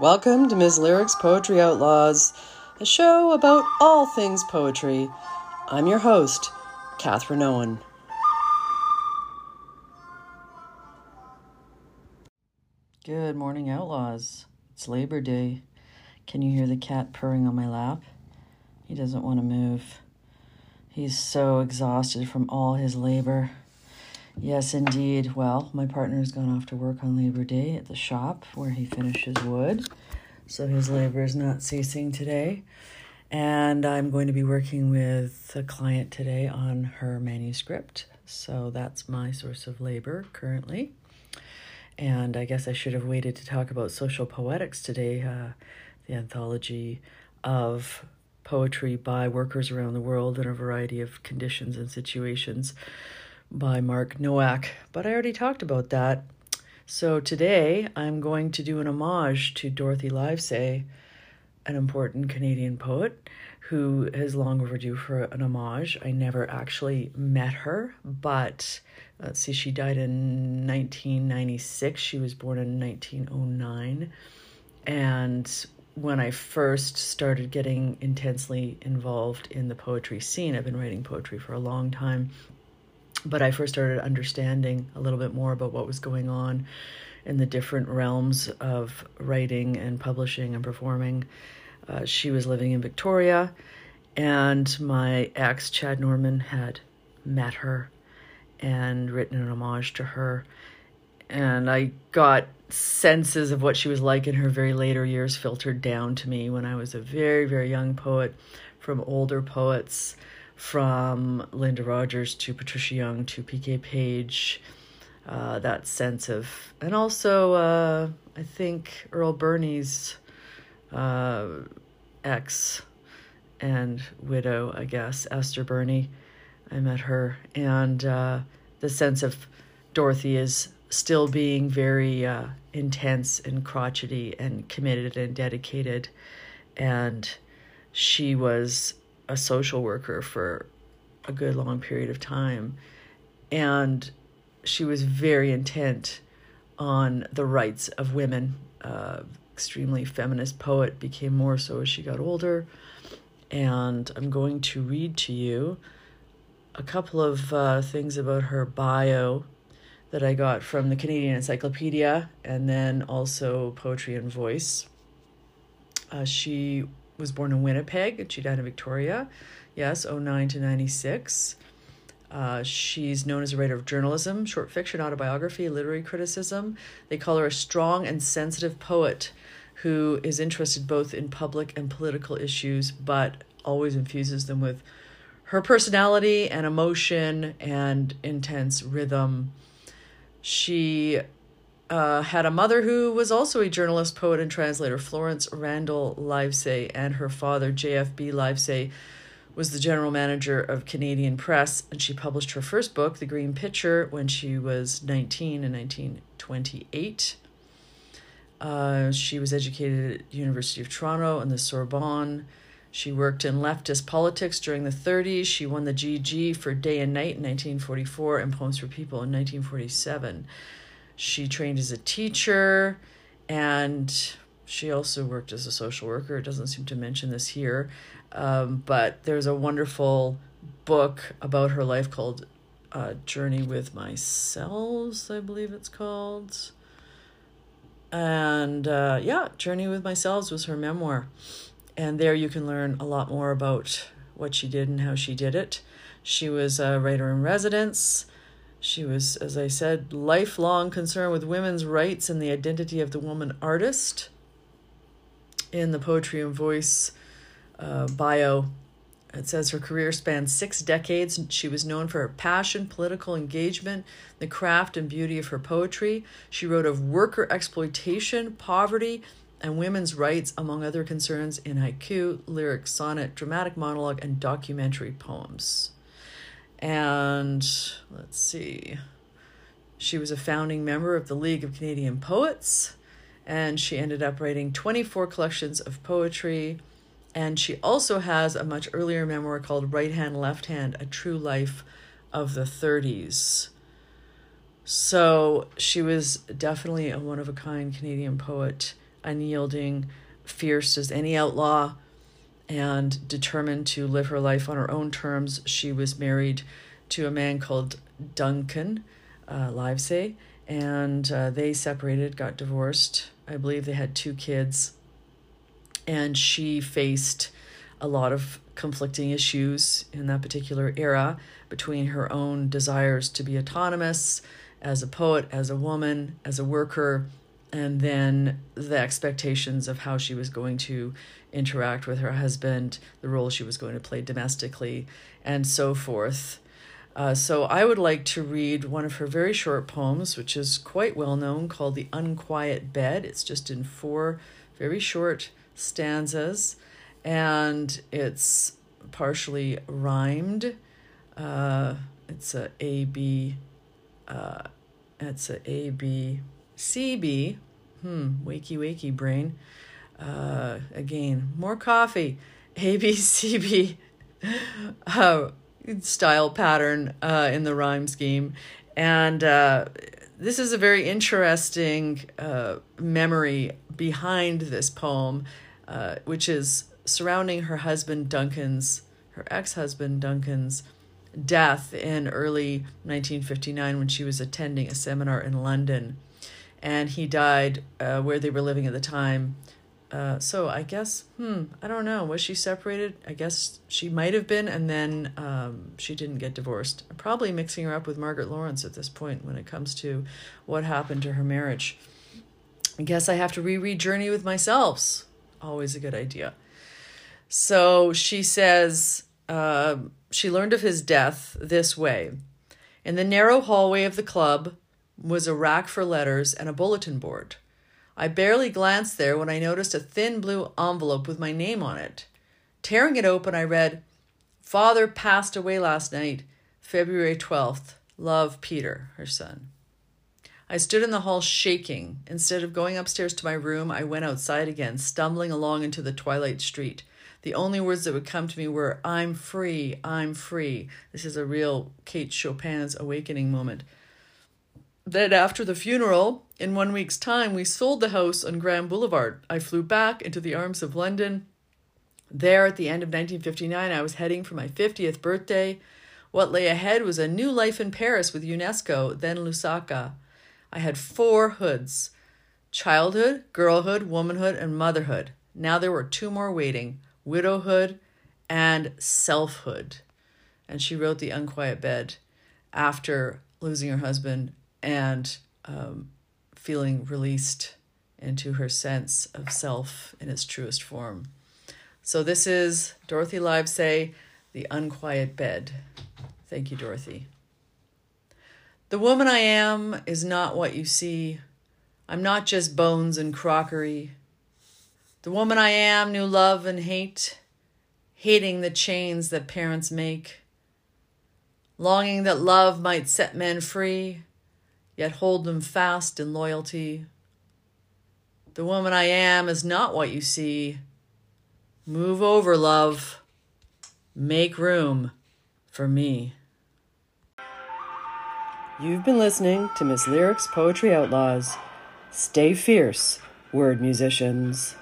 Welcome to Ms. Lyrics Poetry Outlaws, a show about all things poetry. I'm your host, Catherine Owen. Good morning, Outlaws. It's Labor Day. Can you hear the cat purring on my lap? He doesn't want to move. He's so exhausted from all his labor. Yes, indeed. Well, my partner's gone off to work on Labor Day at the shop where he finishes wood. So his labor is not ceasing today. And I'm going to be working with a client today on her manuscript. So that's my source of labor currently. And I guess I should have waited to talk about social poetics today, uh, the anthology of poetry by workers around the world in a variety of conditions and situations by Mark Nowak. But I already talked about that. So today I'm going to do an homage to Dorothy Livesay, an important Canadian poet who is long overdue for an homage. I never actually met her, but let's see, she died in 1996. She was born in 1909. And when I first started getting intensely involved in the poetry scene, I've been writing poetry for a long time, but I first started understanding a little bit more about what was going on in the different realms of writing and publishing and performing. Uh, she was living in Victoria, and my ex, Chad Norman, had met her and written an homage to her. And I got senses of what she was like in her very later years filtered down to me when I was a very, very young poet from older poets, from Linda Rogers to Patricia Young to PK Page. Uh, that sense of, and also uh, I think Earl Birney's uh, ex and widow, I guess, Esther Birney. I met her, and uh, the sense of Dorothy is still being very uh, intense and crotchety and committed and dedicated. And she was a social worker for a good long period of time. And she was very intent on the rights of women. Uh, extremely feminist poet, became more so as she got older. And I'm going to read to you a couple of uh, things about her bio that I got from the Canadian Encyclopedia and then also Poetry In Voice. Uh, she was born in Winnipeg and she died in Victoria. Yes, 09 to 96. Uh, she's known as a writer of journalism, short fiction, autobiography, literary criticism. They call her a strong and sensitive poet who is interested both in public and political issues, but always infuses them with her personality and emotion and intense rhythm she uh, had a mother who was also a journalist, poet, and translator, Florence Randall Livesay, and her father, J.F.B. Livesay, was the general manager of Canadian Press, and she published her first book, The Green Pitcher, when she was 19 in 1928. Uh, she was educated at University of Toronto and the Sorbonne. She worked in leftist politics during the 30s. She won the GG for Day and Night in 1944 and Poems for People in 1947. She trained as a teacher and she also worked as a social worker. It doesn't seem to mention this here, um, but there's a wonderful book about her life called uh, Journey with Myself, I believe it's called. And uh, yeah, Journey with Myself was her memoir and there you can learn a lot more about what she did and how she did it. She was a writer in residence. She was, as I said, lifelong concerned with women's rights and the identity of the woman artist. In the Poetry In Voice uh, bio, it says her career spanned six decades. She was known for her passion, political engagement, the craft and beauty of her poetry. She wrote of worker exploitation, poverty, and women's rights, among other concerns, in haiku, lyric, sonnet, dramatic monologue, and documentary poems. And let's see, she was a founding member of the League of Canadian Poets, and she ended up writing 24 collections of poetry. And she also has a much earlier memoir called Right Hand, Left Hand A True Life of the 30s. So she was definitely a one of a kind Canadian poet unyielding, fierce as any outlaw, and determined to live her life on her own terms. She was married to a man called Duncan uh, Livesey, and uh, they separated, got divorced. I believe they had two kids, and she faced a lot of conflicting issues in that particular era between her own desires to be autonomous as a poet, as a woman, as a worker, and then the expectations of how she was going to interact with her husband, the role she was going to play domestically, and so forth. Uh, so I would like to read one of her very short poems, which is quite well known, called The Unquiet Bed. It's just in four very short stanzas, and it's partially rhymed. Uh, it's a A B. Uh, it's a A B C B. Hmm. Wakey wakey brain. Uh, again, more coffee. A B C B. Uh, style pattern uh, in the rhyme scheme, and uh, this is a very interesting uh, memory behind this poem, uh, which is surrounding her husband Duncan's, her ex-husband Duncan's death in early 1959 when she was attending a seminar in London. And he died uh, where they were living at the time. Uh, so I guess, hmm, I don't know. Was she separated? I guess she might have been, and then um, she didn't get divorced. Probably mixing her up with Margaret Laurence at this point when it comes to what happened to her marriage. I guess I have to reread Journey with myself. Always a good idea. So she says, uh, she learned of his death this way. In the narrow hallway of the club was a rack for letters and a bulletin board. I barely glanced there when I noticed a thin blue envelope with my name on it. Tearing it open, I read, Father passed away last night, February 12th. Love, Peter, her son. I stood in the hall shaking. Instead of going upstairs to my room, I went outside again, stumbling along into the twilight street the only words that would come to me were, I'm free, I'm free. This is a real Kate Chopin's awakening moment. Then, after the funeral, in one week's time, we sold the house on Grand Boulevard. I flew back into the arms of London. There, at the end of 1959, I was heading for my 50th birthday. What lay ahead was a new life in Paris with UNESCO, then Lusaka. I had four hoods childhood, girlhood, womanhood, and motherhood. Now there were two more waiting widowhood, and selfhood. And she wrote The Unquiet Bed after losing her husband and um, feeling released into her sense of self in its truest form. So, this is Dorothy Livesay, The Unquiet Bed. Thank you, Dorothy. The woman I am is not what you see. I'm not just bones and crockery. The woman I am knew love and hate, hating the chains that parents make, longing that love might set men free, yet hold them fast in loyalty. The woman I am is not what you see. Move over, love. Make room for me. You've been listening to Miss Lyric's Poetry Outlaws. Stay fierce, word musicians.